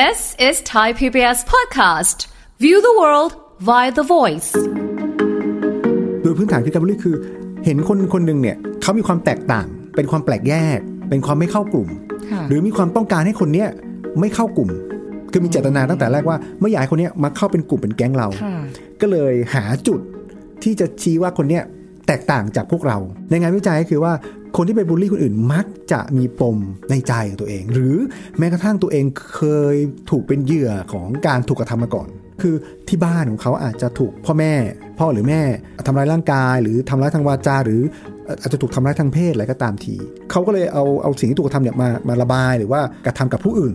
This is Thai PBS podcast. View the world via the voice. โดยพื้นฐานคือการบูลลี่คือ เห็นคนคนหนึ่งเนี่ยเขามีความแตกต่าง เป็นความแปลกแยก เป็นความไม่เข้ากลุ่มค่ะหรือมีความต้องการให้คนเนี้ยไม่เข้ากลุ่ม คือมีเจตนาตั้งแต่แรกว่าไม่อยากให้คนเนี้ยมาเข้าเป็นกลุ่มเป็นแก๊งเราค่ะก็เลยหาจุดที่จะชี้ว่าคนเนี้ยแตกต่างจากพวกเรา ในงานวิจัยก็คือว่า คนที่ไปบูลลี่คนอื่นมักจะมีปมในใจของตัวเอง หรือแม้กระทั่งตัวเองเคยถูกเป็นเหยื่อของการถูกกระทำมาก่อน คือที่บ้านของเขาอาจจะถูกพ่อแม่ พ่อหรือแม่ทำร้ายร่างกาย หรือทำร้ายทางวาจาหรืออาจจะถูกทำร้ายทางเพศอะไรก็ตามทีเขาก็เลยเอาเอาสิ่งที่ถูกกระทำเนี่ยมามาระบายหรือว่ากระทำกับผู้อื่น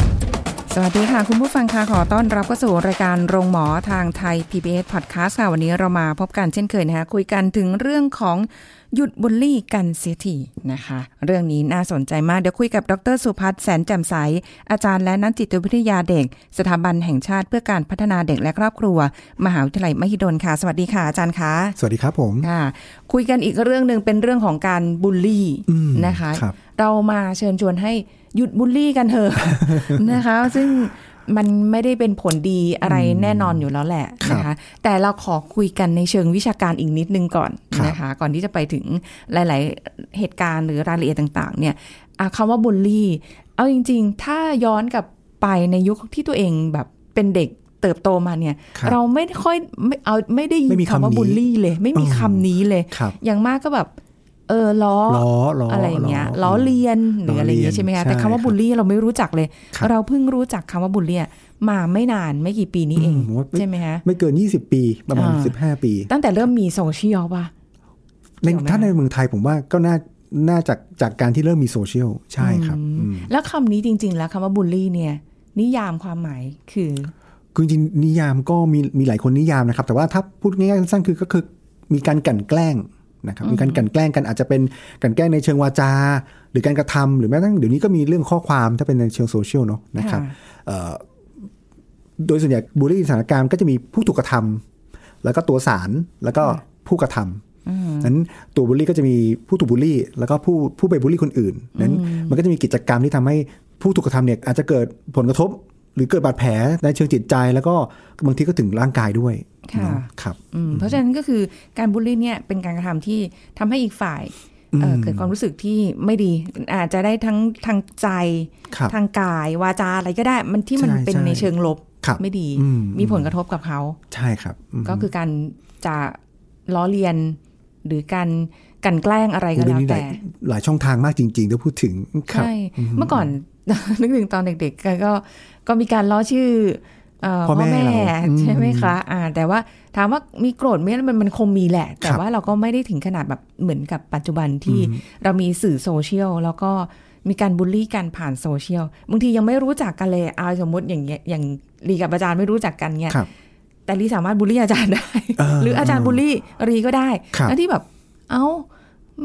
สวัสดีค่ะ คุณผู้ฟังค่ะขอต้อนรับเข้าสู่รายการโรงหมอทางไทย PBS Podcast ค่ะ วันนี้เรามาพบกันเช่นเคยนะคะคุยกันถึงเรื่องของหยุดบุลลี่กันเสียทีนะคะ เรื่องนี้น่าสนใจมาก เดี๋ยวคุยกับดรสุพัฒน์แสนแจ่มใส อาจารย์และนักจิตวิทยาเด็ก สถาบันแห่งชาติเพื่อการพัฒนาเด็กและครอบครัว มหาวิทยาลัยมหิดลค่ะ สวัสดีค่ะอาจารย์คะสวัสดีครับผมค่ะคุยกันอีกเรื่องหนึ่งเป็นเรื่องของการบูลลี่อืมนะคะครับ เรามาเชิญชวนให้หยุดบูลลี่กันเถอะนะคะ ซึ่งมันไม่ได้เป็นผลดีอะไรแน่นอนอยู่แล้วแหละนะคะ แต่เราขอคุยกันในเชิงวิชาการอีกนิดนึงก่อนครับนะคะ ก่อนที่จะไปถึงหลาย ๆ เหตุการณ์หรือรายละเอียดต่าง ๆ เนี่ยอะคำว่าบูลลี่ เอาจริง ๆ ถ้าย้อนกลับไปในยุคที่ตัวเองแบบเป็นเด็กเติบโตมาเนี่ยครับเราไม่ค่อยไม่เอาไม่ได้ยิไม่นมีคำว่าคำนี้บูลลี่เลย ไม่มีอืมคำนี้เลยครับอย่างมากก็แบบ เออล้อล้อล้อออะไรอย่างเงี้ยล้ล้ออเลียนหรืออะไรอย่างเงี้ยล้อเลียนใช่ไหมคะใช่แต่คำว่าบูลลี่เราไม่รู้จักเลยครับเราเพิ่งรู้จักคำว่าบูลลี่มาไม่นานไม่กี่ปีนี้เองอืมผมว่าไม่ใช่ไหมคะไม่เกิน 20 ปีประมาณอ่า15 ปี ตั้งแต่เริ่มมีโซเชียลป่ะในเกี่ยวไหมถ้าในเมืองไทยผมว่าก็น่าน่าจากจากการที่เริ่มมีโซเชียลใช่ครับอืมแล้วคำนี้จริง ๆ แล้วคำว่าบูลลี่เนี่ย นิยามความหมายคือคือจริงๆนิยามก็มีมีหลายคนนิยามนะครับ แต่ว่าถ้าพูดง่ายๆสั้นๆคือก็คือมีการกลั่นแกล้ง นะครับมีการกลั่นแกล้งกันอาจจะเป็นกลั่นแกล้งในเชิงวาจา หรือการกระทำหรือแม้กระทั่งเดี๋ยวนี้ก็มีเรื่องข้อความถ้าเป็นในเชิงโซเชียลเนาะนะครับค่ะเอ่อโดยส่วนใหญ่บูลลี่สถานการณ์ก็จะมีผู้ถูกกระทำแล้วก็ตัวสารแล้วก็ผู้กระทำนั้นตัวบูลลี่ก็จะมีผู้ถูกบูลลี่ แล้วก็ผู้ผู้ไปบูลลี่คนอื่นนั้นมันก็จะมีกิจกรรมที่ทำให้ผู้ถูกกระทำเนี่ยอาจจะเกิดผลกระทบ หรือเกิดบาดแผลในเชิงจิตใจ แล้วก็บางทีก็ถึงร่างกายด้วย ค่ะเนาะครับอืมเพราะฉะนั้นก็คือการบูลลี่เนี่ยเป็นการกระทำที่ทำให้อีกฝ่ายเอ่ออมเกิดความรู้สึกที่ไม่ดี อาจจะได้ทั้งทางใจครับทางกายวาจาอะไรก็ได้ มันที่มันใช่เป็นใช่ในเชิงลบครับไม่ดีอืมมีผลกระทบกับเขา ใช่ครับมก็คือการจะล้อเลียนหรือการกลั่นแกล้งอะไรก็โอ้แล้วแต่เดี๋ยวนี้หลาแต่ยหลายช่องทางมากจริงๆถ้าพูดถึงครับใช่เมื่อก่อนนึกถึงตอนเด็กๆก็ก็มีการล้อชื่อเอ่อ พ่อแม่เราอืมใช่ไหมคะอ่า แต่ว่าถามว่ามีโกรธไหมมันมันคงมีแหละ แต่ครับว่าเราก็ไม่ได้ถึงขนาดแบบเหมือนกับปัจจุบันที่เรามีสื่อโซเชียลแล้วก็มีการบูลลี่กันผ่านโซเชียลบางทียังไม่รู้จักกันเลยเอาสมมติอย่างเงี้ยอย่างรีกับอาจารย์ไม่รู้จักกันเงี้ยครับแต่รีสามารถบูลลี่อาจารย์ได้เออหรืออาจารย์บูลลี่รีก็ได้ครับแล้วที่แบบ เอ้า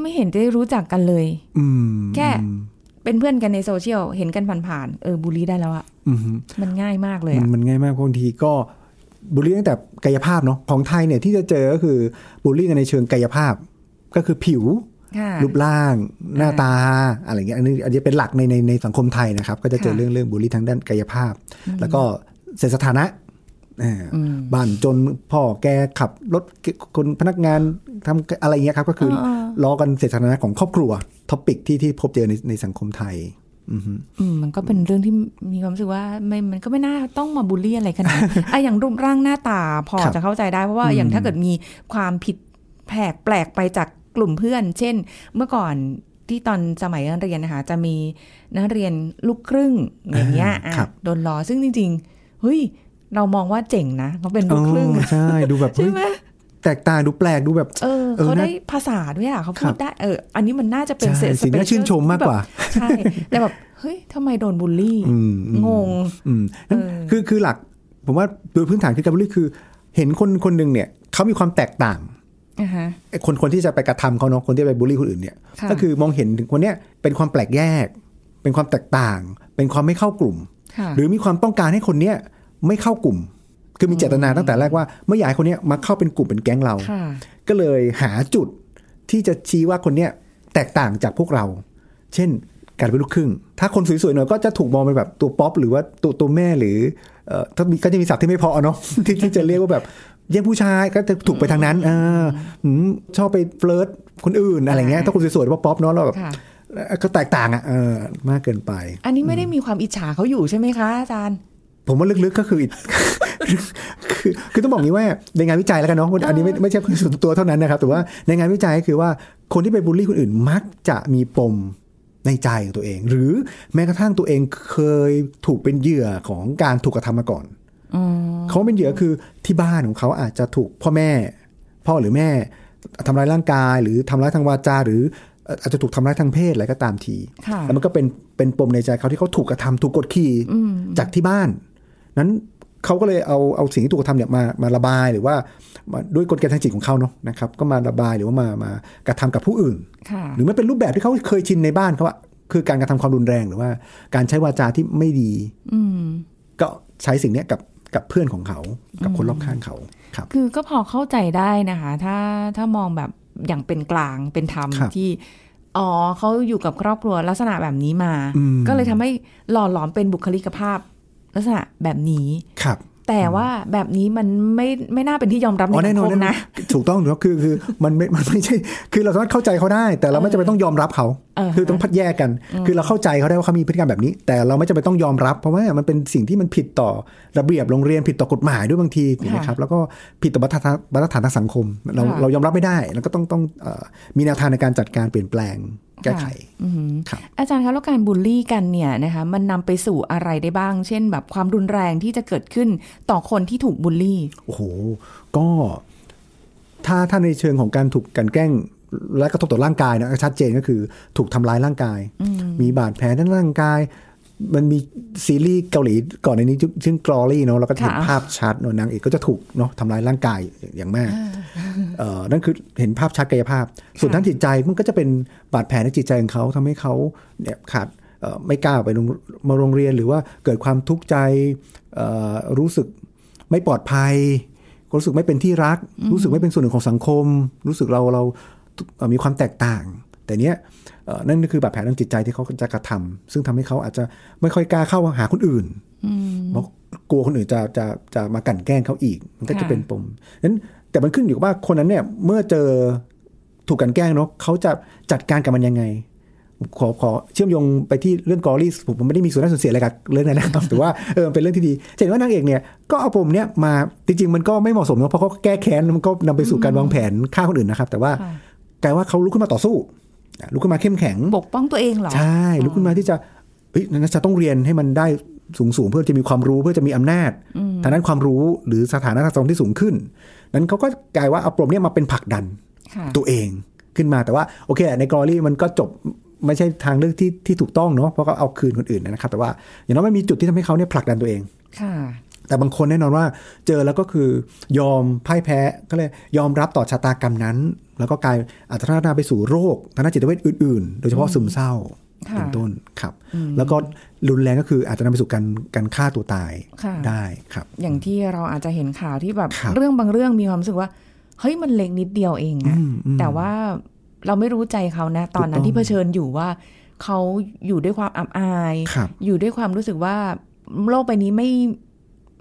ไม่เห็นได้รู้จักกันเลยอืมแค่ เป็นเพื่อนกันในโซเชียลเห็นกันผ่านๆเออบูลลี่ได้แล้วอะอืมมันง่ายมากเลยมันอะมันง่ายมากเพราะบางทีก็บูลลี่ตั้งแต่กายภาพเนาะของไทยเนี่ยที่จะเจอก็คือบูลลี่กันในเชิงกายภาพ ก็คือผิวค่ะรูปร่างหน้าตาอะไรเงี้ยอันนี้อันนี้เป็นหลักในในในสังคมไทยนะครับ ก็จะเจอค่ะเรื่องเรื่องบูลลี่ทางด้านกายภาพ แล้วก็เศรษฐสถานะอ่า บ้านจนพ่อแกขับรถคนพนักงานทำอะไรเงี้ยครับ ก็คืออล้อกันเศรษฐสถานะของครอบครัวท็อปิกที่ที่พบเจอในในสังคมไทยอือฮึอืมมันก็เป็นเรื่องที่มีความรู้สึกว่าไม่มันก็ไม่น่าต้องมาบูลลี่อะไรขนาดนั้นอะอย่างรูปร่างหน้าตาพอครับจะเข้าใจได้เพราะว่าอย่างถ้าเกิดมีความผิดแผกแปลกไปจากกลุ่มเพื่อน เช่น เมื่อก่อนที่ตอนสมัยเรียนนะคะจะมีนักเรียนลูกครึ่งอย่างเงี้ยอะครับโดนล้อซึ่งจริง ๆ เฮ้ย เรามองว่าเจ๋งนะเขาเป็นลูกครึ่งอ๋อใช่ดูแบบใช่เฮ้ยไหมแตกต่างดูแปลกดูแบบ เออเออเขาน่าได้ภาษาด้วยอะเขาคพูรัดบได้เอออันนี้มันน่าจะเป็นใช่เศษสิ่งน่าชื่นชมมากกว่า ใช่แต่แบบ เฮ้ยทำไมโดนบูลลี่อืมอืมงงอืมนั่นเออคือคือหลัก ผมว่าโดยพื้นฐานคือการบูลลี่คือ เห็นคนคนหนึ่งเนี่ยเขามีความแตกต่างอ่าฮะไอ้คนคนที่จะไปกระทำเขาเนาะคนที่ไปบูลลี่คนอื่นเนี่ยค่ะก็คือมองเห็นถึงคนเนี้ยเป็นความแปลกแยก เป็นความแตกต่าง เป็นความไม่เข้ากลุ่มค่ะหรือมีความต้องการให้คนเนี้ย ไม่เข้ากลุ่ม คือมีเจตนาตั้งแต่แรกว่าไม่อยากให้คนเนี้ยมาเข้าเป็นกลุ่มเป็นแก๊งเราค่ะก็เลยหาจุดที่จะชี้ว่าคนเนี้ยแตกต่างจากพวกเรา เช่น การเป็นลูกครึ่ง ถ้าคนสวยๆหน่อยก็จะถูกมองเป็นแบบตัวป๊อปหรือว่าตัวตัวแม่หรือเอ่อถ้ามีก็จะมีศัพท์ที่ไม่พอเนาะที่ที่จะเรียกว่าแบบแย่งผู้ชายก็จะถูกไปทางนั้นอ่าอืมชอบไป flirt คนอื่นอะไรเงี้ยถ้าคนสวยๆว่าป๊อปเนาะเราแบบค่ะก็แตกต่างอะเออมากเกินไป อันนี้ไม่ได้มีความอิจฉาเขาอยู่ใช่ไหมคะอาจารย์ ผมว่าลึกๆก็คือคือคือต้องบอกงี้ว่าในงานวิจัยแล้วกันเนาะอันนี้ไม่ไม่ใช่ส่วนตัวเท่านั้นนะครับ แต่ว่าในงานวิจัยก็คือว่าคนที่ไปบูลลี่คนอื่นมักจะมีปมในใจของตัวเอง หรือแม้กระทั่งตัวเองเคยถูกเป็นเหยื่อของการถูกกระทำมาก่อนเขาเป็นเหยื่อคือที่บ้านของเขาอาจจะถูกพ่อแม่ พ่อหรือแม่ทำร้ายร่างกาย หรือทำร้ายทางวาจาหรือเอ่ออาจจะถูกทำร้ายทางเพศอะไรก็ตามทีค่ะแล้วมันก็เป็นเป็นปมในใจเขาที่เขาถูกกระทำถูกกดขี่จากที่บ้าน นั้นเขาก็เลยเอาเอาสิ่งที่ถูกกระทำเนี่ยมามาระบายหรือว่ามาด้วยกลไกทางจิตของเขาเนาะนะครับก็มาระบายหรือว่ามามากระทำกับผู้อื่นค่ะหรือมันเป็นรูปแบบที่เขาเคยชินในบ้านเขาอะคือการกระทำความรุนแรงหรือว่าการใช้วาจาที่ไม่ดีอืมก็ใช้สิ่งเนี้ยกับกับเพื่อนของเขา กับคนรอบข้างเขาครับ คือก็พอเข้าใจได้นะคะ ถ้าถ้ามองแบบอย่างเป็นกลางเป็นธรรมครับที่อ๋อเขาอยู่กับครอบครัวลักษณะแบบนี้มาอืมก็เลยทำให้หล่อหลอมเป็นบุคลิกภาพ ลักษณะแบบนี้ครับแต่ว่าแบบนี้มันไม่ไม่น่าเป็นที่ยอมรับในอ๋อสัแน่งนอคนมแน่นอนะนถูกต้องถูกต้องคือคือมันไม่มันไม่ใช่ คือเราสามารถเข้าใจเขาได้ แต่เราไม่จำเป็นต้องยอมรับเขาเออคือต้องพัดแยกกัน คือเราเข้าใจเขาได้ว่าเขามีพฤติกรรมแบบนี้ แต่เราไม่จำเป็นต้องยอมรับ เพราะว่ามันเป็นสิ่งที่มันผิดต่อระเบียบโรงเรียนผิดต่อกฎหมายด้วยบางทีถูกไหมครับแล้วก็ผิดต่อมาตรฐานมาตรฐานทางสังคม เราค่ะเรายอมรับไม่ได้ แล้วก็ต้องต้องเอ่อมีแนวทางในการจัดการเปลี่ยนแปลง แก้ไขอือหือครับอาจารย์คะแล้วการบูลลี่กันเนี่ยนะคะมันนำไปสู่อะไรได้บ้าง เช่น แบบความรุนแรงที่จะเกิดขึ้นต่อคนที่ถูกบูลลี่โอ้โหก็ถ้าถ้าในเชิงของการถูกกลันแกล้งและกระทบต่อร่างกายนะชัดเจนก็คือถูกทำร้ายร่างกาย มีบาดแผลในร่างกาย มันมีซีรีส์เกาหลีก่อนในนี้ชื่อกรอรี่เนาะเราก็จะเห็นค่ะภาพชัดเนอะนางเอกก็จะถูกเนาะทำร้ายร่างกายอย่างมากเอ่อนั่นคือเห็นภาพชัดกายภาพ ส่วนทางจิตใจมันก็จะเป็นบาดแผลในจิตใจของเขาทำให้เขาเนี่ยขาดเอ่อไม่กล้าไปโรงมาโรงเรียนหรือว่าเกิดความทุกข์ใจเอ่อรู้สึกไม่ปลอดภัย รู้สึกไม่เป็นที่รัก รู้สึกไม่เป็นส่วนหนึ่งของสังคม รู้สึกเราเราเอ่อมีความแตกต่าง แต่เนี้ยเอ่อ นั่นก็คือบาดแผลทางจิตใจที่เขาจะกระทำซึ่งทำให้เขาอาจจะไม่ค่อยกล้าเข้าหาคนอื่นเพราะกลัวคนอื่นจะจะจะมากลั่นแกล้งเขาอีก มันก็จะค่ะเป็นปมนั้นแต่มันขึ้นอยู่กับว่าคนนั้นเนี่ยเมื่อเจอถูกกลั่นแกล้งเนาะเขาจะจัดการกับมันยังไง ขอขอเชื่อมโยงไปที่เรื่องกอรี่ผมไม่ได้มีส่วนได้ส่วนเสียอะไรกับเรื่องนั้นนะครับแต่ว่าเออมันเป็นเรื่องที่ดีจะเห็นว่านางเอกเนี่ยก็เอาปมเนี่ยมาจริงๆมันก็ไม่เหมาะสมเนอะเพราะเขาแก้แค้นมันก็นำไปสู่การวางแผนฆ่าคนอื่นนะครับ แต่ว่าค่ะกลายว่าเขาลุกขึ้นมาต่อสู้อะ ลุกขึ้นมาเข้มแข็งปกป้องตัวเองเหรอ ใช่ ลุกขึ้นมาที่จะเอ้ยนั้นจะต้องเรียนให้มันได้สูงสูงๆเพื่อจะมีความรู้เพื่อจะมีอำนาจทางด้านความรู้หรือสถานะทางสังคมที่สูงขึ้น นั้นเขาก็กลายว่าเอาปมเนี่ยมาเป็นผลักดันค่ะตัวเองขึ้นมาแต่ว่าโอเคแหละในกรณีมันก็จบไม่ใช่ทางเลือกที่ที่ถูกต้องเนาะเพราะเขาเอาคืนคนอื่นนะครับ แต่ว่าอย่างน้อยมันมีจุดที่ทำให้เขาเนี่ยผลักดันตัวเองค่ะ แต่บางคนแน่นอนว่าเจอแล้วก็คือยอมพ่ายแพ้ก็เลยยอมรับต่อชะตากรรมนั้น แล้วก็กลายอาจจะพัฒนาไปสู่โรคทางด้านจิตเวชอื่นๆ โดยเฉพาะซึมเศร้าค่ะเป็นต้นครับ แล้วก็รุนแรงก็คืออาจจะนำไปสู่การการฆ่าตัวตายค่ะได้ครับ อย่างที่เราอาจจะเห็นข่าวที่แบบครับเรื่องบางเรื่องมีความรู้สึกว่าเฮ้ยมันเล็กนิดเดียวเองอะอืมอืมแต่ว่าเราไม่รู้ใจเขานะ ตอนนั้นถูกต้องที่เผชิญอยู่ว่าเขาอยู่ด้วยความอับอายครับอยู่ด้วยความรู้สึกว่าโลกใบนี้ไม่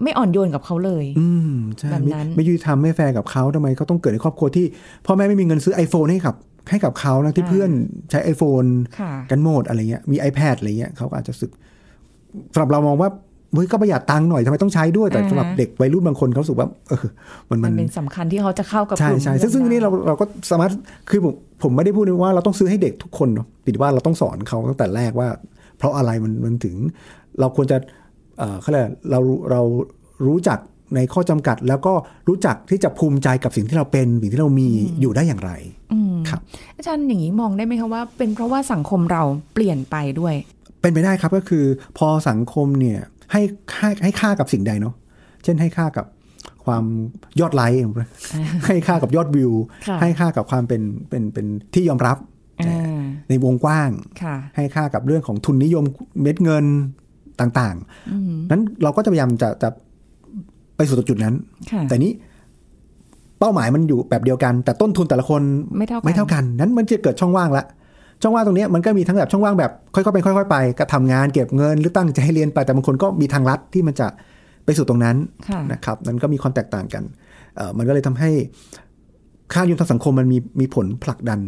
ไม่อ่อนโยนกับเขาเลย อืมใช่แบบไม่นั้นไม่ยุติธรรมไม่แฟร์กับเขาทำไมเขาต้องเกิดในครอบครัวที่พ่อแม่ไม่มีเงินซื้อ iPhone ให้กับให้กับเขานะที่อ่าเพื่อนใช้ iPhone ค่ะกันหมดอะไรเงี้ยมี iPad อะไรเงี้ยเขาก็อาจจะรู้สึกสำหรับเรามองว่าเฮ้ยก็ประหยัดตังค์หน่อยทำไมต้องใช้ด้วยแต่อ่าฮะสำหรับเด็กวัยรุ่นบางคนเขารู้สึกว่าเออมันมัมันนเป็นสำคัญที่เขาจะเข้ากับใช่กลุ่มใช่ซึ่งซึ่งได้นี่เราเราก็สามารถคือผมผมไม่ได้พูดว่าเราต้องซื้อให้เด็กทุกคนเนาะปิดว่าเราต้องสอนเขาตั้งแต่แรกว่า เพราะอะไรมันมันถึง เราควรจะ เอ่อเขาเรียกอะไรเราเรารู้จักในข้อจำกัด แล้วก็รู้จักที่จะภูมิใจกับสิ่งที่เราเป็นสิ่งที่เรามีอยู่ได้อย่างไรอืมครับอาจารย์อย่างนี้มองได้ไหมคะว่า เป็นเพราะว่าสังคมเราเปลี่ยนไปด้วย เป็นไปได้ครับก็คือ พอสังคมเนี่ยให้ค่าให้ค่ากับสิ่งใดเนาะเช่นให้ค่ากับความยอดไลค์ให้ค่ากับยอดวิวค่ะให้ค่ากับความเป็นเป็นเป็นที่ยอมรับอ่าในวงกว้างค่ะให้ค่ากับเรื่องของทุนนิยมเม็ดเงิน ต่างๆ นั้นเราก็จะพยายามจะจะไปสู่จุดนั้นค่ะแต่นี้เป้าหมายมันอยู่แบบเดียวกัน แต่ต้นทุนแต่ละคนไม่เท่ากันไม่เท่ากัน นั้นมันจะเกิดช่องว่างละช่องว่างตรงเนี้ยมันก็มีทั้งแบบช่องว่างแบบค่อยๆเป็นค่อยๆไปก็ทำงานเก็บเงินหรือตั้งใจให้เรียนไปแต่บางคนก็มีทางลัดที่มันจะไปสู่ตรงนั้นค่ะนะครับนั้นก็มีความแตกต่างกันเอ่อมันก็เลยทำให้ค่านิยมทางสังคมมันมีมีผลผลักดัน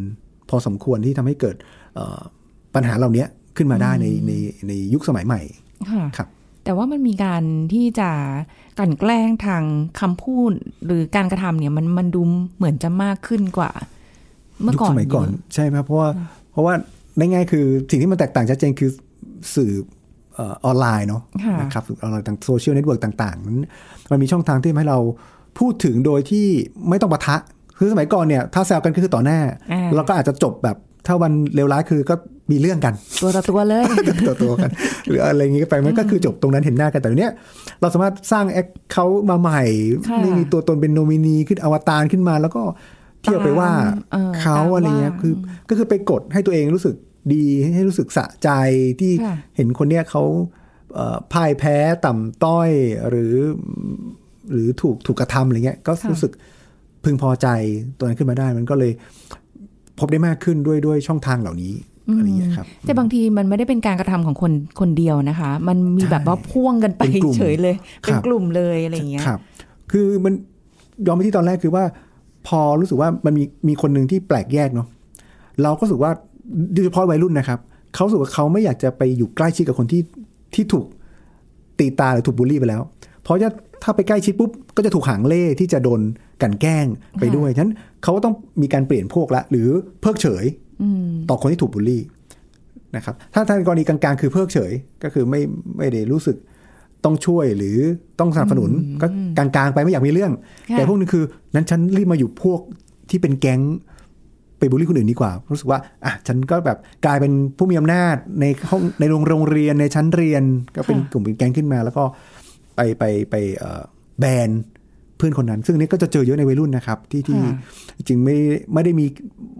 พอสมควรที่ทำให้เกิดเอ่อปัญหาเหล่านี้ขึ้นมาได้ในในในยุคสมัยใหม่ ค่ะครับแต่ว่ามันมีการที่จะกลั่นแกล้งทางคำพูด หรือการกระทำเนี่ยมันมันดูเหมือนจะมากขึ้นกว่า เมื่อยุคก่อนสมัยก่อนเะใช่ไหมครับเพราะว่าเพราะว่าในง่ายๆคือสิ่งที่มันแตกต่างชัดเจนคือสื่อเออออนไลน์เนาะค่ะนะครับสื่อออนไลน์ต่างโซเชียลเน็ตเวิร์กต่างๆนั้นมันมีช่องทางที่ทำให้เราพูดถึงโดยที่ไม่ต้องปะทะคือสมัยก่อนเนี่ยถ้าแซวกันก็คือต่อหน้าอ่าเราก็อาจจะจบแบบ ถ้าวันเลวร้ายคือก็มีเรื่องกัน ตัวต่อตัวเลยตัวตัวๆกัน หรืออะไรอย่างงี้ก็ไปมันก็คือจบตรงนั้นเห็นหน้ากันแต่เนี้ยเราสามารถสร้างแอคเขามาใหม่ค่ะนี่มีตัวตนเป็นโนมินีขึ้นอวตารขึ้นมา แล้วก็เที่ยวไปว่าตามเออเขาตามอะไรเงี้ยว่าคือ ก็คือไปกดให้ตัวเองรู้สึกดีให้รู้สึกสะใจที่ค่ะเห็นคนเนี้ยเขาเอ่อพ่ายแพ้ต่ำต้อยหรือ หรือถูกถูกกระทำอะไรเงี้ยก็รู้สึกพึงพอใจตัวนั้นขึ้นมาได้ มันก็เลย พบได้มากขึ้นด้วยด้วยช่องทางเหล่านี้อะไรเงี้ยครับแต่บางทีมันไม่ได้เป็นการกระทำของคนคนเดียวนะคะ มันมีแบบว่าพ่วงกันไปเป็นกลุ่มเฉยเลย เป็นครับกลุ่มเลยอะไรอย่างเงี้ยครับ คือมันยอมไปที่ตอนแรกคือว่า พอรู้สึกว่ามันมีมีคนหนึ่งที่แปลกแยกเนาะเราก็รู้สึกว่าโดยเฉพาะวัยรุ่นนะครับเขารู้สึกว่าเขาไม่อยากจะไปอยู่ใกล้ชิดกับคนที่ที่ถูกตีตาหรือถูกบูลลี่ไปแล้ว เพราะจะ ถ้าไปใกล้ชิดปุ๊บก็จะถูกหางเล่ที่จะโดนกลันแกล้งไปด้วยฉะนั้นเขาก็ต้องมีการเปลี่ยนพวกละ หรือเพิกเฉยต่อคนที่ถูกบูลลี่นะครับ ถ้าทางกรณีกลางๆ คือเพิกเฉยก็คือไม่ไม่ได้รู้สึกต้องช่วยหรือต้องสนับสนุนก็กลางๆไปไม่อยากมีเรื่องค่ะแต่พวกนึงคือ นั้นฉันรีบมาอยู่พวกที่เป็นแก๊งไปบูลลี่คนอื่นดีกว่า รู้สึกว่าอะฉันก็แบบกลายเป็นผู้มีอำนาจในห้องในโรงโรงเรียนในชั้นเรียน ก็เป็นกลุ่มเป็นแก๊งขึ้นมา แล้วก็ ไปไปไปเอ่อแบนเพื่อนคนนั้น ซึ่งอันนี้ก็จะเจอเยอะในวัยรุ่นนะครับ ที่ที่ค่ะจริงๆไม่ไม่ได้มี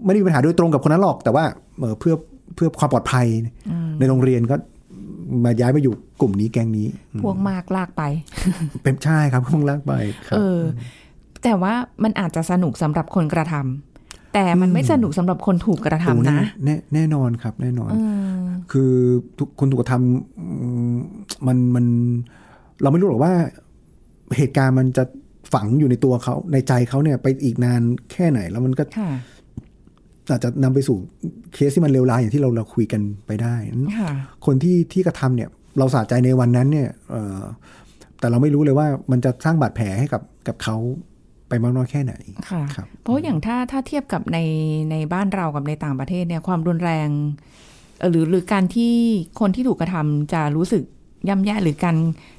ไม่ได้มีปัญหาโดยตรงกับคนนั้นหรอก แต่ว่าเอ่อเพื่อเพื่อความปลอดภัยในโรงเรียนก็มาย้ายมาอยู่กลุ่มนี้แก๊งนี้ พวกมากลากไป เป็นใช่ครับข้างล่างไปครับเออ แต่ว่ามันอาจจะสนุกสำหรับคนกระทำแต่มันไม่สนุกสำหรับคนถูกกระทำโอ้แนะแน่แน่นอนครับ แน่นอน คือทุกคนถูกกระทำอืมมันมัน เราไม่รู้หรอกว่าเหตุการณ์มันจะฝังอยู่ในตัวเขาในใจเขาเนี่ย ไปอีกนานแค่ไหน แล้วมันก็ค่ะอาจจะนำไปสู่เคสที่มันเลวร้ายอย่างที่เราเราคุยกันไปได้ค่ะคนที่ที่กระทำเนี่ย เราสะใจในวันนั้นเนี่ยเอ่อแต่เราไม่รู้เลยว่ามันจะสร้างบาดแผลให้กับกับเขาไปมากน้อยแค่ไหนค่ะครับเพราะอย่างถ้าถ้าเทียบกับในในบ้านเรากับในต่างประเทศเนี่ยความรุนแรงเอ่อหรือหรือการที่คนที่ถูกกระทำจะรู้สึก ย่ำแย่หรือการ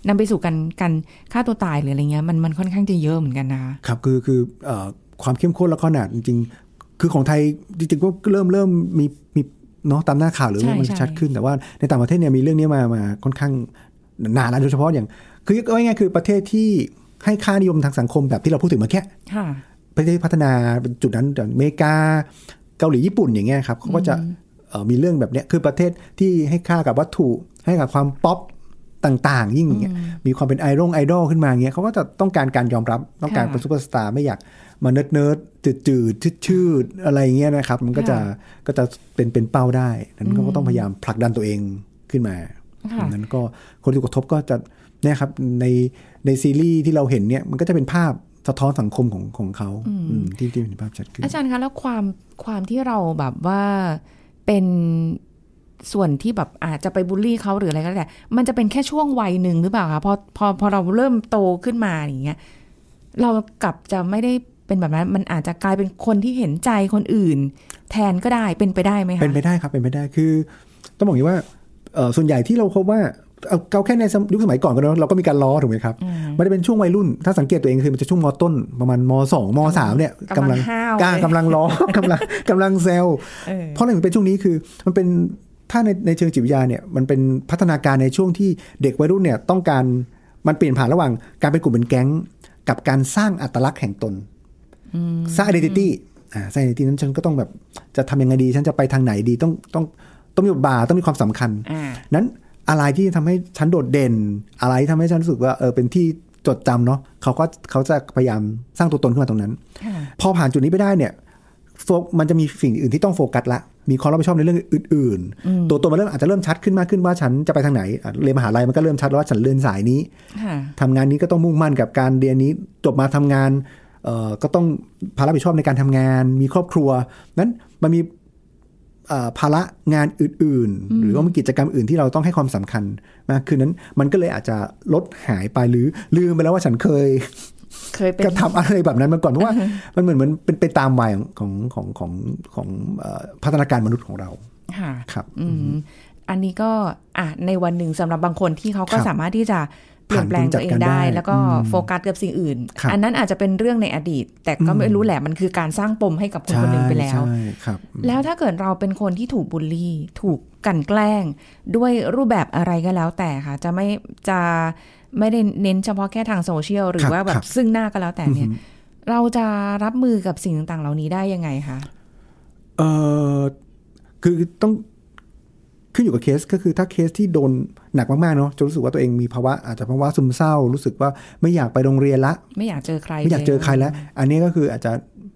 นำไปสู่การการฆ่าตัวตายหรืออะไรเงี้ยมันมันค่อนข้างจะเยอะเหมือนกันนะคะครับคือคือเอ่อความเข้มข้นและขนาดจริง ๆ คือของไทยจริงๆก็เริ่มเริ่มมีมีเนาะตามหน้าข่าวหรือใช่มันใช่ชัดขึ้นแต่ว่าในต่างประเทศเนี่ยมีเรื่องนี้มามาค่อนข้างนานแล้วโดยเฉพาะอย่าง คือก็ง่ายๆคือประเทศที่ให้ค่านิยมทางสังคมแบบที่เราพูดถึงเมื่อกี้ค่ะประเทศที่พัฒนาเป็นจุดนั้นอย่างอเมริกาเกาหลีญี่ปุ่นอย่างเงี้ยครับเขาก็จะเอ่อมีเรื่องแบบเนี้ยคือประเทศที่ให้ค่ากับวัตถุ ให้กับความป๊อป ต่างๆ ยิ่งอย่างเงี้ยมีความเป็นไอดอลไอดอลขึ้นมาอย่างเงี้ยเขาก็จะต้องการการยอมรับต้องการค่ะเป็นซูเปอร์สตาร์ไม่อยากมา nerd nerd จืดจืดชืดชืดๆอะไรอย่างเงี้ยนะครับ มันก็จะก็จะเป็นเป็นเป้าได้นั้นเขาก็ต้องพยายามผลักดันตัวเองขึ้นมาค่ะนั้นก็คนที่ถูกกระทบก็จะเนี่ยครับในในซีรีส์ที่เราเห็นเนี่ยมันก็จะเป็นภาพสะท้อนสังคมของของเขาอืมที่ที่เห็นภาพชัดขึ้นอาจารย์คะแล้วความความที่เราแบบว่าเป็น ส่วนที่แบบอาจจะไปบูลลี่เขาหรืออะไรก็แล้วแต่มันจะเป็นแค่ช่วงวัยหนึ่งหรือเปล่าคะพอพอพอเราเริ่มโตขึ้นมาอย่างเงี้ยเรากลับจะไม่ได้เป็นแบบนั้นมันอาจจะกลายเป็นคนที่เห็นใจคนอื่น แทนก็ได้เป็นไปได้ไหมคะเป็นไปได้ครับเป็นไปได้คือ ต้องบอกอย่างนี้ว่าเอ่อส่วนใหญ่ที่เราพบว่าเอาเอาแค่ในสมยุคสมัยก่อนก็เนอะเราก็มีการล้อถูกไหมครับ มันจะเป็นช่วงวัยรุ่น ถ้าสังเกตตัวเองคือมันจะช่วงมต้น ประมาณมสองมสามเนี่ยกำลังห้าวกล้าเลยกำลังล้อกำลังกำลังแซวเออเพราะอะไรถึงเป็นช่วงนี้คือมันเป็น ถ้าในในเชิงจิตวิทยาเนี่ยมันเป็นพัฒนาการในช่วงที่เด็กวัยรุ่นเนี่ยต้องการมันเปลี่ยนผ่านระหว่างการเป็นกลุ่มเป็นแก๊ง กับการสร้างอัตลักษณ์แห่งตนสร้าง identity อ่าสร้าง identity นั้นฉันก็ต้องแบบจะทำยังไงดี ฉันจะไปทางไหนดีต้องต้องต้องมีบทบาทต้องมีความสำคัญอ่านั้นอะไรที่ทำให้ฉันโดดเด่น อะไรที่ทำให้ฉันรู้สึกว่าเออเป็นที่จดจำเนาะเขาก็เขาจะพยายามสร้างตัวตนขึ้นมาตรงนั้นค่ะพอผ่านจุดนี้ไปได้เนี่ยโฟกมันจะมีสิ่งอื่นที่ต้องโฟกัสละ มีความรับผิดชอบในเรื่องอื่น ๆ ตัวตนมันเริ่มอาจจะเริ่มชัดขึ้นมากขึ้นว่าฉันจะไปทางไหนอะเรียนมหาลัยมันก็เริ่มชัดแล้วว่าฉันเรียนสายนี้ค่ะทำงานนี้ก็ต้องมุ่งมั่นกับการเรียนนี้จบมาทำงานเอ่อก็ต้องภาระรับผิดชอบในการทำงาน มีครอบครัวนั้นมันมีเอ่อภาระงานอื่น ๆ หรือว่ามีกิจกรรมอื่นที่เราต้องให้ความสำคัญมากขึ้นนั้น มันก็เลยอาจจะลดหายไปหรือลืมไปแล้วว่าฉันเคย เคยเป็นกระทำอะไรแบบนั้นมาก่อนเพราะว่ามันเหมือนเหมือนเป็นไปตามวัยของของของของเอ่อพัฒนาการมนุษย์ของเราค่ะครับอืมอันนี้ก็อะในวันหนึ่งสำหรับบางคนที่เขาก็ครับสามารถที่จะ เปลี่ยนแปลงตัวเองผ่านการจัดการได้ได้ แล้วก็อืมโฟกัสกับสิ่งอื่นครับอันนั้นอาจจะเป็นเรื่องในอดีต แต่ก็ไม่รู้แหละมันคือการสร้างปมให้กับคนคนหนึ่งไปแล้วใช่ครับแล้วถ้าเกิดเราเป็นคนที่ถูกบูลลี่ ถูกกลั่นแกล้ง ด้วยรูปแบบอะไรก็แล้วแต่ค่ะ จะไม่จะไม่ได้เน้นเฉพาะแค่ทางโซเชียลหรืครัอบว่าแบครับบซึ่งหน้าก็แล้วแต่เนี่ย เราจะรับมือกับสิ่งต่างๆ เหล่านี้ได้ยังไงคะเออคือต้อง ขึ้นอยู่กับเคสก็คือถ้าเคสที่โดนหนักมากๆเนาะจะรู้สึกว่าตัวเองมีภาวะอาจจะภาวะซึมเศร้า รู้สึกว่าไม่อยากไปโรงเรียนละ ไม่อยากเจอใคร ไม่อยากเจอใครแล้ว อันนี้ก็คืออาจจะ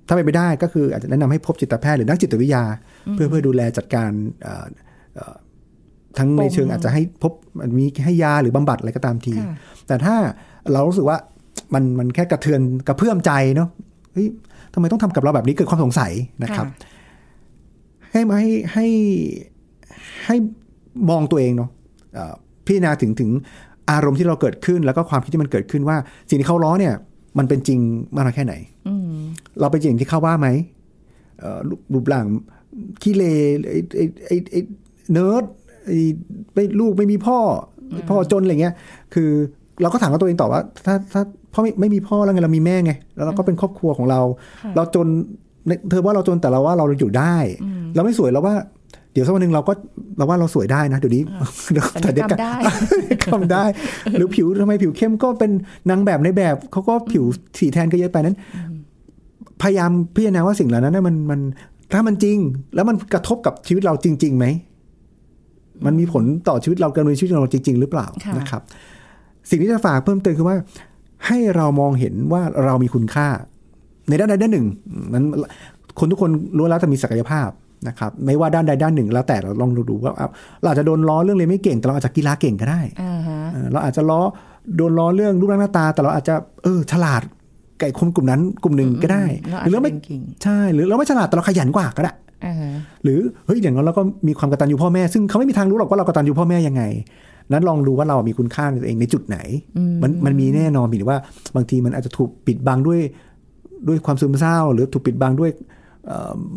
ถ้าไปนไปได้ก็คืออาจจะแนะนำให้พบจิตแพทย์หรือนักจิตวิทยา เพื่อเพื่อดูแลจัดการเอ่อเอ่อทั้งในเชิงอาจจะให้พบมีให้ยาหรือบำบัดอะไรก็ตามทีค่ะแต่ถ้าเรารู้สึกว่ามันมันแค่กระเทือนกระเพื่อมใจเนาะเฮ้ยทำไมต้องทำกับเราแบบนี้เกิดความสงสัยนะครับ ให้มาให้ให้ ให้มองตัวเองเนาะเอ่อพิจารณาถึงถึงอารมณ์ที่เราเกิดขึ้นแล้วก็ความคิดที่มันเกิดขึ้นว่า สิ่งที่เขาล้อเนี่ย มันเป็นจริงมากน้อยแค่ไหนอืมเราเป็นจริงที่เขาว่าไหมเอ่อรูปรูปร่างขี้เลไอ้ไอ้ไอ้ไอ้เนิร์ดไอ้ไม่ลูกไม่มีพ่ออพ่อจนอะไรเงี้ย คือเราก็ถามกับตัวเองต่อว่า ถ้าถ้าพ่อไม่ไม่มีพ่อแล้วไงเรามีแม่ไง แล้วเราก็เป็นครอบครัวของเรา เราจนเธอว่าเราจนแต่เราว่าเราอยู่ได้ เราไม่สวยเราว่า เดี๋ยวสักวันหนึ่งเราก็เราว่าเราสวยได้นะเดี๋ยวนี้เดี๋ยวศัลยกรรมเยวได้ทำได้ หรือผิวทำไมผิวเข้มก็เป็นนางแบบในแบบเขาก็ผิวสีแทนก็เยอะไปนั้น พยายามพิจารณาว่าสิ่งเหล่านั้นนะมันมันถ้ามันจริง แล้วมันกระทบกับชีวิตเราจริงๆไหมมันมีผลต่อชีวิตเราการดำเนินชีวิตเราจริง ๆ หรือเปล่าค่ะนะครับ สิ่งที่จะฝากเพิ่มเติมคือว่า ให้เรามองเห็นว่าเรามีคุณค่า ในด้านใดด้านหนึ่งนั้นคนทุกคนรู้แล้วจะมีศักยภาพ นะครับไม่ว่าด้านใดด้านหนึ่งแล้วแต่เราลองดูว่าเอาเราอาจจะโดนล้อเรื่องเรียนไม่เก่งแต่เราอาจจะกีฬาเก่งก็ได้อ่าฮะเออเราอาจจะล้อโดนล้อเรื่องรูปร่างหน้าตา แต่เราอาจจะเออฉลาดไก่คนกลุ่มนั้นกลุ่มหนึ่งก็ได้เราหอาจรือจะเราไม่เป็นกิ่งใช่หรือเราไม่ฉลาดแต่เราขยันกว่าก็ได้อ่าฮะหรือเฮ้ยอย่างนั้นเราก็มีความกตัญญูพ่อแม่ ซึ่งเขาไม่มีทางรู้หรอกว่าเรากตัญญูพ่อแม่ยังไง นั้นลองดูว่าเรามีคุณค่าในตัวเองในจุดไหน มันมันมีแน่นอนเพียงแต่ว่า บางทีมันอาจจะถูกปิดบังด้วยด้วยความซึมเศร้า หรือถูกปิดบังด้วยเอ่อ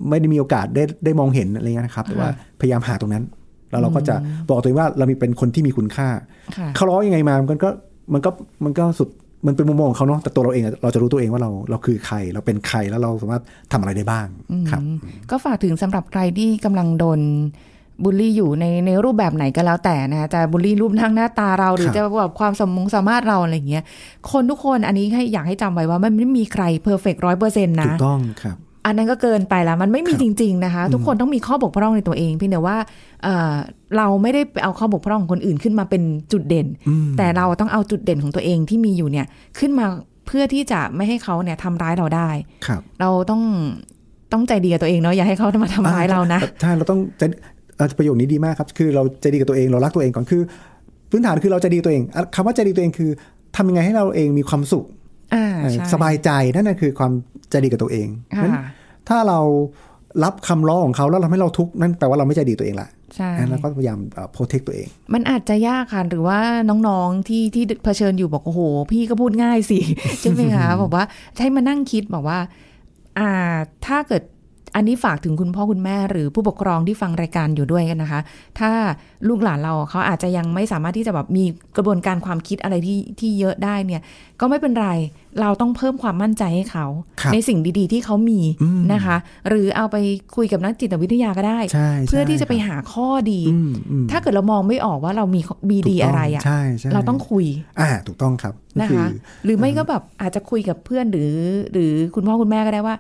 ไม่ได้มีโอกาสได้ได้มองเห็นอะไรเงี้ยนะครับ แต่ว่าพยายามหาตรงนั้น แล้วเราก็จะบอกตัวเองว่าเรามีเป็นคนที่มีคุณค่าค่ะเขาล้อยังไงมามันก็มันก็มันก็สุดมันเป็นมุมมองของเขาเนาะแต่ตัวเราเองอะเราจะรู้ตัวเองว่าเราเราคือใคร เราเป็นใครแล้วเราสามารถทำอะไรได้บ้างครับ ก็ฝากถึงสำหรับใครที่กำลังโดนบูลลี่อยู่ในในรูปแบบไหนก็แล้วแต่นะคะจะบูลลี่รูปร่างหน้าตาเรา หรือครับจะแบบความสมงสามารถเราอะไรอย่างเงี้ย คนทุกคนอันนี้ให้อยากให้จำไว้ว่ามันไม่มีใครเพอร์เฟกร้อยเปอร์เซ็นต์ถูนะกต้องครับ อันนั้นก็เกินไปแล้วมันไม่มีครับจริง ๆ นะคะ ทุกคนต้องมีข้อบกพร่องในตัวเองเพียงแต่ว่าเอ่อเราไม่ได้ไปเอาข้อบกพร่องของคนอื่นขึ้นมาเป็นจุดเด่นอืมแต่เราต้องเอาจุดเด่นของตัวเองที่มีอยู่เนี่ยขึ้นมาเพื่อที่จะไม่ให้เขาเนี่ยทำร้ายเราได้ครับ เราต้องต้องใจดีกับตัวเองเนาะอย่าให้เขามาทำร้ายเรานะใช่เราต้องจะเอ่อประโยคนี้ดีมากครับคือเราใจดีกับตัวเองเรารักตัวเองก่อนคือ พื้นฐานคือเราใจดีกับตัวเองอะคำว่าใจดีกับตัวเองคือทำยังไงให้เราเองมีความสุขอ่าใช่ สบายใจนั่นน่ะคือความใจดีกับตัวเองค่ะนั้นถ้าเรารับคำร้องของเขาแล้วเราทำให้เราทุกข์นั่นแปลว่าเราไม่ใจดีกับตัวเองละใช่งั้นเราก็พยายามโปรเทคตัวเอง มันอาจจะยากค่ะ หรือว่าน้องๆที่ที่เผชิญอยู่บอกโอ้โห พี่ก็พูดง่ายสิ ใช่ไหมคะบอกว่าให้มานั่งคิดบอกว่า อ่าถ้าเกิด อันนี้ฝากถึงคุณพ่อคุณแม่หรือผู้ปกครองที่ฟังรายการอยู่ด้วยกันนะคะ ถ้าลูกหลานเราเขาอาจจะยังไม่สามารถที่จะแบบมีกระบวนการความคิดอะไรที่ที่เยอะได้เนี่ย ก็ไม่เป็นไรเราต้องเพิ่มความมั่นใจให้เขาครับในสิ่งดีๆ ที่เขามีอืมนะคะ หรือเอาไปคุยกับนักจิตวิทยาก็ได้ใช่เพื่อที่ใช่จะไปหาข้อดีอืมอืมถ้าเกิดเรามองไม่ออกว่าเรามีมีดีถูกต้งอะไรอะใช่ใช่เราต้องคุยอ่าถูกต้องครับนะก็อคะ หรือไม่ก็แบบอาจจะคุยกับเพื่อนหรือ หรือคุณพ่อคุณแม่ก็ได้ว่า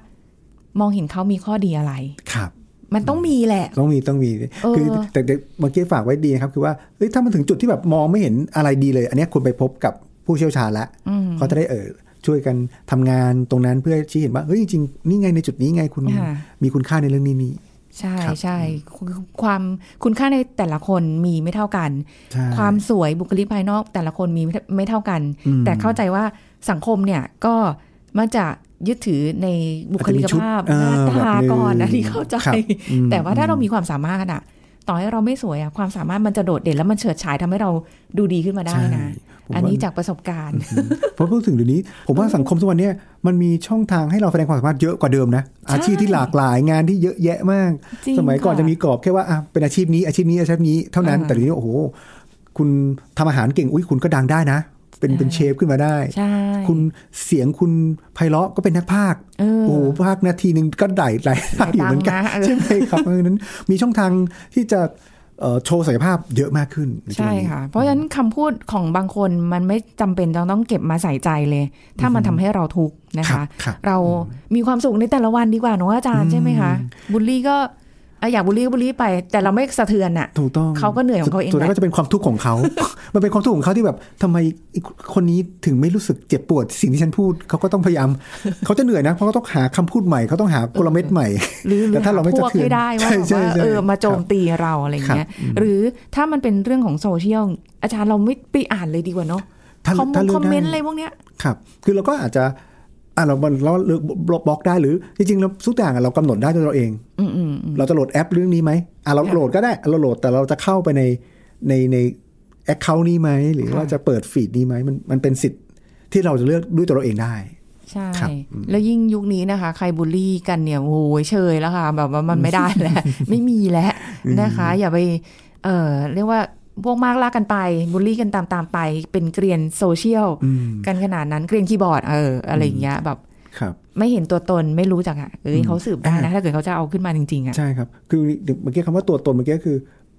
มองเห็นเขามีข้อดีอะไรครับมันต้องมีแหละ ต้องมีต้องมีเออคือแต่แต่เมื่อกี้ฝากไว้ดีนะครับ คือว่าเฮ้ยถ้ามันถึงจุดที่แบบมองไม่เห็นอะไรดีเลย อันเนี้ยคุณไปพบกับผู้เชี่ยวชาญละเขาจะได้เออช่วยกันทำงานตรงนั้นเพื่อชี้เห็นว่าเฮ้ยจริงๆนี่ไงในจุดนี้ไงคุณค่ะมีคุณค่าในเรื่องนี้นี่ใช่ครับใช่คือความคุณค่าในแต่ละคนมีไม่เท่ากันใช่ความสวยบุคลิกภายนอกแต่ละคนมีไม่ไม่เท่ากันอืมแต่เข้าใจว่าสังคมเนี่ยก็มักจะ ยึดถือในบุคลิกภาพอาจจะมีชุดหน้าเออตาแบบหนึ่งก่อนอันนี้เข้าใจครับอืมแต่ว่าถ้าเรามีความสามารถอะต่อให้เราไม่สวยอะความสามารถมันจะโดดเด่นแล้วมันเฉิดฉายทำให้เราดูดีขึ้นมาได้นะใช่ผมว่าอันนี้จากประสบการณ์เพราะพูดถึงเดี๋ยวนี้ ผมว่าสังคมทุกวันเนี้ยมันมีช่องทางให้เราแสดงความสามารถเยอะกว่าเดิมนะ อาชีพที่หลากหลายงานที่เยอะแยะมากจริงสมัยก่อนค่ะจะมีกรอบแค่ว่าอะเป็นอาชีพนี้อาชีพนี้อาชีพนี้เท่านั้นอ่าแต่เดี๋ยวนี้โอ้โห คุณทำอาหารเก่งอุ้ยคุณก็ดังได้นะเป็นเป็นเชฟขึ้นมาได้ใช่ คุณเสียงคุณไพเราะก็เป็นนักพากย์เออโอ้โหพากย์นาทีหนึ่งก็ได้หลายได้อยู่เหมือนกันหลายตังค์นะใช่ไหมครับเพราะฉะนั้นมีช่องทางที่จะเอ่อโชว์ศักยภาพเยอะมากขึ้นนช่วใช่งนี้ค่ะ เพราะฉะนั้นคำพูดของบางคนมันไม่จำเป็นต้องต้องเก็บมาใส่ใจเลย ถ้ามันทำให้เราทุกข์นะครัคะบครับเรามีความสุขในแต่ละวันดีกว่าเนอะอาจารย์ใช่ไหมคะบูลลี่ก็ อะอยากบูลลี่ก็บูลลี่ไป แต่เราไม่สะเทือนอะถูกต้องเขาก็เหนื่อยของเขาเองสุดท้ายแหละก็จะเป็นความทุกข์ของเขา มันเป็นความทุกข์ของเขาที่แบบทำไมอีกคนนี้ถึงไม่รู้สึกเจ็บปวดสิ่งที่ฉันพูดเขาก็ต้องพยายามเขาจะเหนื่อยนะเพราะเขาต้องหาคำพูดใหม่เขาต้องหากลเม็ดใหม่หรือหรืแต่อถ้าเราไม่พสะวกเทือนให้ได้ว่าใช่แบบใช่ว่าใช่เออมาโจมครับตีเราอะไรอย่างเงี้ยครับหรือถ้ามันเป็นเรื่องของโซเชียลอาจารย์เราไม่ไปอ่านเลยดีกว่าเนาะถ้าคอมถ้าเลืคออกมเมนต์ได้อะไรพวกเนี้ยครับ คือเราก็อาจจะ อะเราเราเลือกบล็อกได้หรือจริงๆเราทุกอย่างอะเรากำหนดได้ด้วยเราเองอืมอืมอืมเราจะโหลดแอปเรื่องนี้ไหมอะเราค่ะโหลดก็ได้เราโหลดแต่เราจะเข้าไปในในใน account นี้ไหมหรือค่ะว่าจะเปิด feed นี้ไหมมันมันเป็นสิทธิ์ที่เราจะเลือกด้วยตัวเราเองได้ ใช่ครับแล้วยิ่งยุคนี้นะคะ ใครบูลลี่กันเนี่ยโอ้ยเชยแล้วค่ะ แบบว่ามันไม่ได้แล้ว ไม่มีแล้วนะคะ อย่าไป เออเรียกว่า พวกมากลากกันไปบูลลี่กันตามๆไป เป็นเกรียนโซเชียลอืมกันขนาดนั้นเกรียนคีย์บอร์ดเอออะไรอย่างเงี้ยแบบครับไม่เห็นตัวตนไม่รู้จักอะเอ้ยเขาสืบได้นะถ้าเกิดเขาจะเอาขึ้นมาจริงๆอะใช่ครับ คือเดี๋ยวเมื่อกี้คำว่าตัวตนเมื่อกี้คือ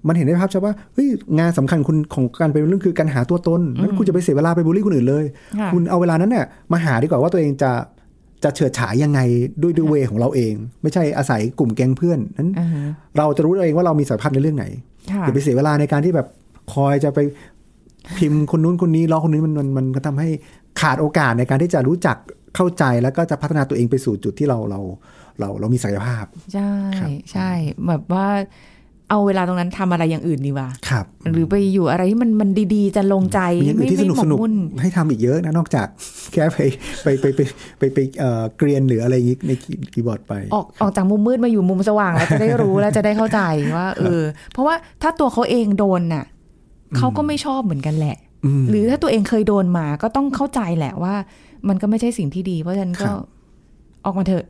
มันเห็นได้ภาพใช่ว่าเฮ้ยงานสำคัญคุณของการเป็นเรื่องคือการหาตัวตนนั้นคุณจะไปเสียเวลาไปบูลลี่คนอื่นเลยค่ะคุณเอาเวลานั้นเนี่ยมาหาดีกว่าว่าตัวเองจะจะเฉิดฉายยังไงด้วยด้วยเวของเราเอง ไม่ใช่อาศัยกลุ่มแก๊งเพื่อนนั้นอ่าฮะเราจะรู้ตัวเองว่าเรามีศักยภาพในเรื่องไหนค่ะอย่าไปเสียเวลาในการที่แบบ คอยจะไปพิมพ์คนนู้นคนนี้ล้อคนนี้มันมันมันก็ทำให้ขาดโอกาสในการที่จะรู้จักเข้าใจแล้วก็จะพัฒนาตัวเองไปสู่จุดที่เราเราเราเรามีศักยภาพ ใช่ครับใช่แบบว่าเอาเวลาตรงนั้นทำอะไรอย่างอื่นดีกว่าครับ หรือไปอยู่อะไรที่มันมันดีๆ จะลงใจมีอย่างอื่นที่สนุกหมสนุกมุ่นให้ทำอีกเยอะนะนอกจากแค่ไปไปไปไปไปไปเอ่อเกรียนหรืออะไรอย่างงี้ในคีย์บอร์ดไป ออกออกจากมุมมืดมาอยู่มุมสว่างแล้วจะได้รู้แล้วจะได้เข้าใจว่าเออเพราะว่าถ้าตัวเขาเองโดนน่ะ เขาก็ไม่ชอบเหมือนกันแหละอืมหรือถ้าตัวเองเคยโดนมาก็ต้องเข้าใจแหละว่า มันก็ไม่ใช่สิ่งที่ดี เพราะฉะนั้นก็ครับออกมาเถอะ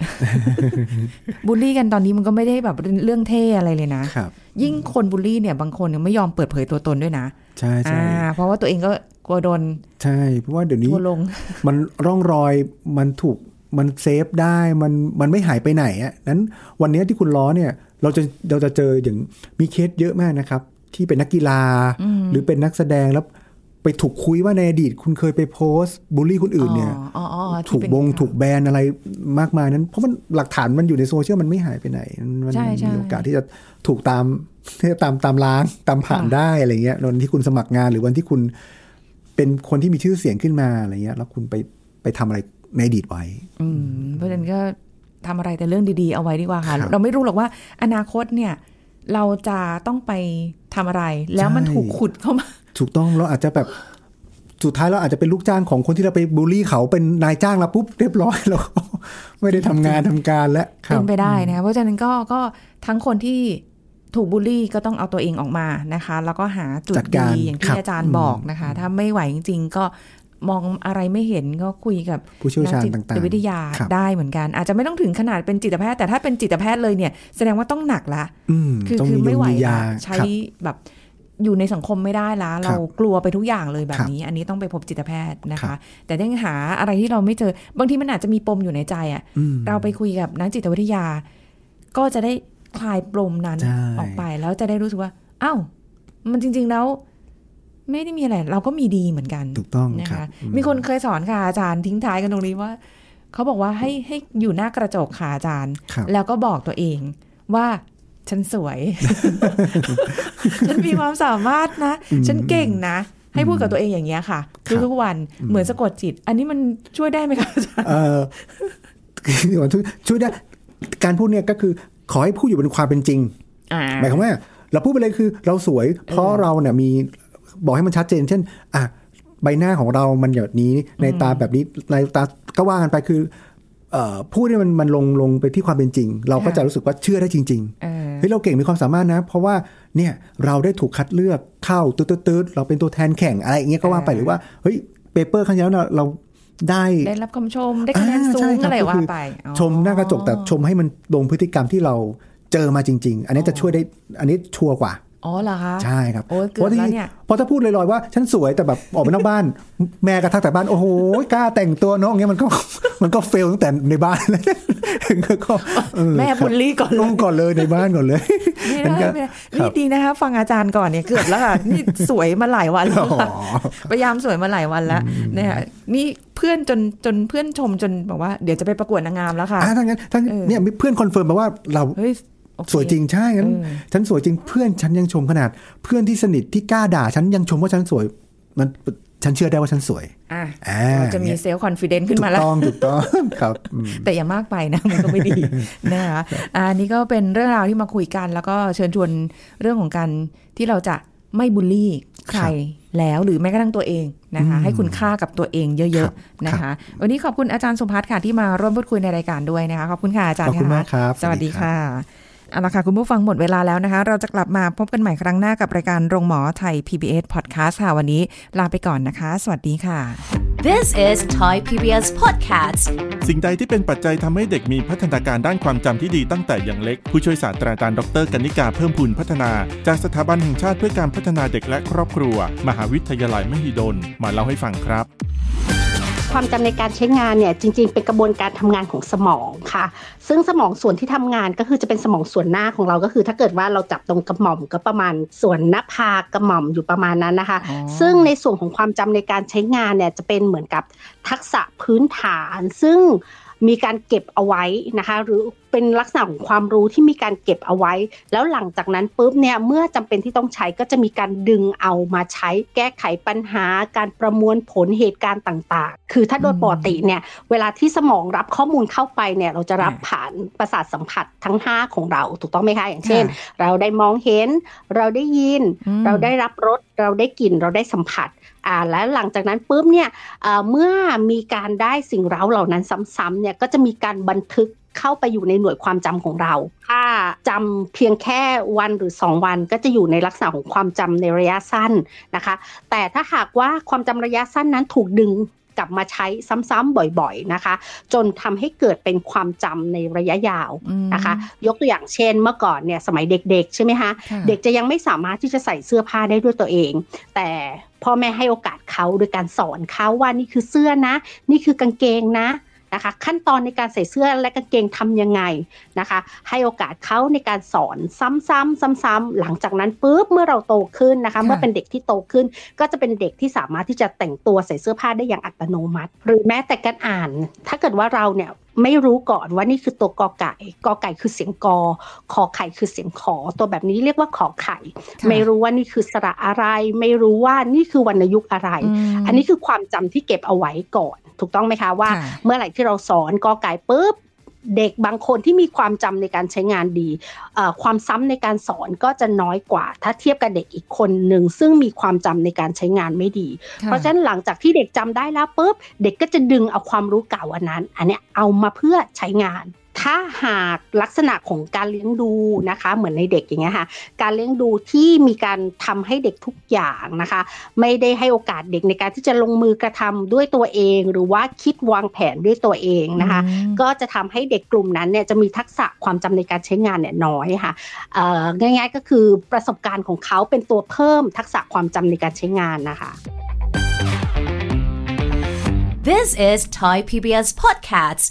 บูลลี่กันตอนนี้มันก็ไม่ได้แบบเรื่องเท่อะไรเลยนะครับยิ่งคนบูลลี่เนี่ยบางคนยังไม่ยอมเปิดเผยตัวตนด้วยนะ ใช่ใช่อ่าเพราะว่าตัวเองก็กลัวโดน ใช่ เพราะว่าเดี๋ยวนี้ทัวร์ลง มันร่องรอยมันถูกมัน save ได้มันมันไม่หายไปไหนอะนั้นวันนี้ที่คุณล้อเนี่ย เราจะเราจะเจออย่างมีเคสเยอะมากนะครับ ที่เป็นนักกีฬา หรือเป็นนักแสดงแล้วไปถูกขุดว่าในอดีต คุณเคยไปโพสต์บูลลี่คนอื่นเนี่ยอ๋ออ๋ออ๋อที่ถูกเป็นบงถูกแบนอะไรมากมายนั้น เพราะมันหลักฐานมันอยู่ในโซเชียลมันไม่หายไปไหน มันใช่ใช่มีโอกาสที่จะถูกตามที่จะตามตามล้างตามผลาญค่ะได้อะไรเงี้ยวันที่คุณสมัครงานหรือวันที่คุณเป็นคนที่มีชื่อเสียงขึ้นมาอะไรเงี้ย แล้วคุณไปไปทำอะไรในอดีตไว้ อืมเพราะฉะนั้นก็ทำอะไรแต่เรื่องดีๆเอาไว้ดีกว่าค่ะครับเราไม่รู้หรอกว่าอนาคตเนี่ย เราจะต้องไปทำอะไร แล้วมันใช่ถูกขุดเข้ามา ถูกต้องเราอาจจะแบบสุดท้ายเราอาจจะเป็นลูกจ้างของคนที่เราไปบูลลี่เขาเป็นนายจ้างเราปุ๊บเรียบร้อยเราไม่ได้ทำงานทำการแล้วครัเป็บนไปได้นะคะเพราะฉะนั้นก็ก็ทั้งคนที่ถูกบูลลี่ก็ต้องเอาตัวเองออกมานะคะ แล้วก็หาจุดจัดการดีอย่างครัที่บอาจารย์บอกนะคะ ถ้าไม่ไหวจริง ๆ ก็ มองอะไรไม่เห็นก็คุยกับผู้เชี่ยวชาญนักต่างจิตๆวิทยาครับได้เหมือนกัน อาจจะไม่ต้องถึงขนาดเป็นจิตแพทย์แต่ถ้าเป็นจิตแพทย์เลยเนี่ย แสดงว่าต้องหนักละอืมคือต้องคือมีไม่ไหวยงมียาละใช้ครับแบบอยู่ในสังคมไม่ได้ละเรากลัวไปทุกอย่างเลยแบบนี้ อันนี้ต้องไปพบจิตแพทย์นะครัคะบแต่ถ้ายังหาอะไรที่เราไม่เจอบางทีมันอาจจะมีปมอยู่ในใจอะ่ะอืมเราไปคุยกับนักจิตวิทยา ก็จะได้คลายปมนั้นใช่ออกไปแล้วจะได้รู้สึกว่า อ้าวมันจริง ๆแล้ว ไม่ได้มีอะไร เราก็มีดีเหมือนกันถูกต้องนะครัคะบอืมมีคนเคยสอนค่ะอาจารย์ทิ้งท้ายกันตรงนี้ว่าเขาบอกว่าให้ให้อยู่หน้ากระจกค่ะอาจารย์ครับแล้วก็บอกตัวเองว่าฉันสวย ฉันมีความสามารถนะ ฉันเก่งนะ ให้พูดกับตัวเองอย่างเงี้ยค่ะครับทุกๆวันเหมือนสะกดจิต อันนี้มันช่วยได้ไหมคะอาจารย์เออเดี๋ยวช่วยช่วยได้การพูดเนี่ยก็คือขอให้พูดอยู่บนความเป็นจริงอ่าหมายความว่าเราพูดไปเลยคือเราสวย เพราะเราเนี่ยมี บอกให้มันชัดเจน เช่น อะใบหน้าของเรามันแบบนี้ในตาแบบนี้ในตาก็ว่ากันไปคือเอ่อพูดเนี่ยมันมันลงลงไปที่ความเป็นจริง เราก็จะรู้สึกว่าเชื่อได้จริงเออๆเฮ้ยเราเก่งมีความสามารถนะ เพราะว่าเนี่ยเราได้ถูกคัดเลือกเข้าตืดตืดๆๆเราเป็นตัวแทนแข่งอะไรอย่างเงี้ยก็ว่าไปหรือว่าเฮ้ยเปเปอร์ครั้งที่แล้วเราเราได้ได้รับคำชมได้คะแนนสูอ่างใช่คบอะไรก็ว่าคือไปอ๋อชมหน้ากระจกแต่ชมให้มันลงพฤติกรรมที่เราเจอมาจริง ๆ อันนี้จะช่วยได้อันนี้ชัวร์กว่า อ๋อเหรอคะ ใช่ครับโอ้ยเกือบพราะที่แล้วเนี่ยเพราะถ้าพูดลอยๆว่าฉันสวยแต่แบบออกไปนอกบ้าน แม่กระทักแต่บ้าน โอ้โหกล้าแต่งตัวน้องเงี้ยมันก็มันก็เฟลตั้งแต่ในบ้านเลยก็เออแม่ครับบุลลี่ก่อนเลลยงก่อนเลยในบ้านก่อนเลยไม่งั้นได้ก็ไม่ได้ครันี่บดีนะคะ ฟังอาจารย์ก่อนเนี่ยเกือบแล้วค่ะนี่สวยมาหลายวันแล้วค่ะอ๋อพยายามสวยมาหลายวันแล้วเนี่ยนี่เพื่อนจนจนเพื่อนชมจนบอกว่าเดี๋ยวจะไปประกวดนางงามแล้วค่ะอ่าทั้งนั้นทั้งเออเนี่ยมีเพื่อน confirm มาว่าเราเฮ้ยโอเค สวยจริงใช่งั้นเออฉันสวยจริงเพื่อนฉันยังชมขนาด เพื่อนที่สนิทที่กล้าด่าฉันยังชมว่าฉันสวย มันฉันเชื่อได้ว่าฉันสวย อะอ่าเราจะมี self confidence ขึ้นถูมากแล้วต้อง ถูกต้อง ครับอืมแต่อย่ามากไปนะ มันก็ไม่ดีนะคะอะอันนี้ก็เป็นเรื่องราวที่มาคุยกัน แล้วก็เชิญชวนเรื่องของการที่เราจะไม่บูลลี่ใครแล้วหรือแม้กระทั่งตัวเองนะคะ ให้คุณค่ากับตัวเองเยอะๆนะคะ วันนี้ขอบคุณอาจารย์สุพัฒน์ค่ะที่มาร่วมพูดคุยในรายการด้วยนะคะ ขอบคุณค่ะอาจารย์ขอบคุณมากครับ สวัสดีค่ะ เอาละค่ะ คุณผู้ฟังหมดเวลาแล้วนะคะ เราจะกลับมาพบกันใหม่ครั้งหน้ากับรายการโรงหมอไทย PBS Podcast ค่ะวันนี้ลาไปก่อนนะคะ สวัสดีค่ะ This is Thai PBS Podcast. สิ่งใดที่เป็นปัจจัยทำให้เด็กมีพัฒนาการด้านความจำที่ดีตั้งแต่อย่างเล็ก ผู้ช่วยศาสตราจารย์ดรกนิกาเพิ่มพูนพัฒนา จากสถาบันแห่งชาติเพื่อการพัฒนาเด็กและครอบครัว มหาวิทยาลัยมหิดลมาเล่าให้ฟังครับ ความจำในการใช้งานเนี่ยจริง ๆ เป็นกระบวนการทำงานของสมองค่ะ ซึ่งสมองส่วนที่ทำงานก็คือจะเป็นสมองส่วนหน้าของเราก็คือ ถ้าเกิดว่าเราจับตรงกระหม่อมก็ประมาณส่วนหน้าผากกระหม่อมอยู่ประมาณนั้นนะคะอ๋อซึ่งในส่วนของความจำในการใช้งานเนี่ยจะเป็นเหมือนกับทักษะพื้นฐาน ซึ่งมีการเก็บเอาไว้นะคะ หรือเป็นลักษณะของความรู้ที่มีการเก็บเอาไว้ แล้วหลังจากนั้นปุ๊บเนี่ยเมื่อจำเป็นที่ต้องใช้ก็จะมีการดึงเอามาใช้แก้ไขปัญหา การประมวลผลเหตุการณ์ต่างๆ คือถ้าโดยปกติเนี่ยเวลาที่สมองรับข้อมูลเข้าไปเนี่ยเราจะรับผ่านประสาทสัมผัสทั้ง 5 ของเราถูกต้องไหมคะอย่างเช่น เราได้มองเห็น เราได้ยินอืมเราได้รับรสเราได้กลิ่นเราได้สัมผัสอ่าและหลังจากนั้นปุ๊บเนี่ยเอ่อเมื่อมีการได้สิ่งเร้าเหล่านั้นซ้ำๆเนี่ยก็จะมีการบันทึก เข้าไปอยู่ในหน่วยความจำของเรา ถ้าจำเพียงแค่วันหรือ 2 วันก็จะอยู่ในลักษณะของความจำในระยะสั้นนะคะ แต่ถ้าหากว่าความจำระยะสั้นนั้นถูกดึงกลับมาใช้ซ้ำๆบ่อยๆนะคะ จนทำให้เกิดเป็นความจำในระยะยาวอืมนะคะ ยกตัวอย่างเช่นเมื่อก่อนเนี่ยสมัยเด็กๆ ใช่ไหมคะค่ะเด็กจะยังไม่สามารถที่จะใส่เสื้อผ้าได้ด้วยตัวเอง แต่พ่อแม่ให้โอกาสเขาโดยการสอนเขาว่านี่คือเสื้อนะ นี่คือกางเกงนะ นะคะ ขั้นตอนในการใส่เสื้อและกางเกงทำยังไงนะคะ ให้โอกาสเขาในการสอนซ้ำๆซ้ำๆหลังจากนั้นปุ๊บเมื่อเราโตขึ้นนะคะค่ะเมื่อเป็นเด็กที่โตขึ้น ก็จะเป็นเด็กที่สามารถที่จะแต่งตัวใส่เสื้อผ้าได้อย่างอัตโนมัติ หรือแม้แต่การอ่าน ถ้าเกิดว่าเราเนี่ย ไม่รู้ก่อนว่านี่คือตัวกอไก่กอไก่คือเสียงกอขอไข่คือเสียงขอ ตัวแบบนี้เรียกว่าขอไข่ค่ะไม่รู้ว่านี่คือสระอะไร ไม่รู้ว่านี่คือวรรณยุกต์อะไรมอันนี้คือความจำที่เก็บเอาไว้ก่อน ถูกต้องไหมคะว่าค่ะเมื่อไหร่ที่เราสอนกอไก่ปุ๊บ เด็กบางคนที่มีความจำในการใช้งานดีเอ่อความซ้ำในการสอนก็จะน้อยกว่า ถ้าเทียบกับเด็กอีกคนหนึ่งซึ่งมีความจำในการใช้งานไม่ดีค่เพราะฉะนั้นหลังจากที่เด็กจำได้แล้วปุ๊บเด็กก็จะดึงเอาความรู้เก่าอันนั้น อันเนี้ยเอามาเพื่อใช้งาน ถ้าหากลักษณะของการเลี้ยงดูนะคะ เหมือนในเด็กอย่างเงี้ยค่ะ การเลี้ยงดูที่มีการทำให้เด็กทุกอย่างนะคะ ไม่ได้ให้โอกาสเด็กในการที่จะลงมือกระทำด้วยตัวเอง หรือว่าคิดวางแผนด้วยตัวเองนะคะอืมก็จะทำให้เด็กกลุ่มนั้นเนี่ยจะมีทักษะความจำในการใช้งานเนี่ยน้อยค่ะเอ่อง่าย ๆก็คือประสบการณ์ของเขาเป็นตัวเพิ่มทักษะความจำในการใช้งานนะคะ This is Thai PBS Podcast.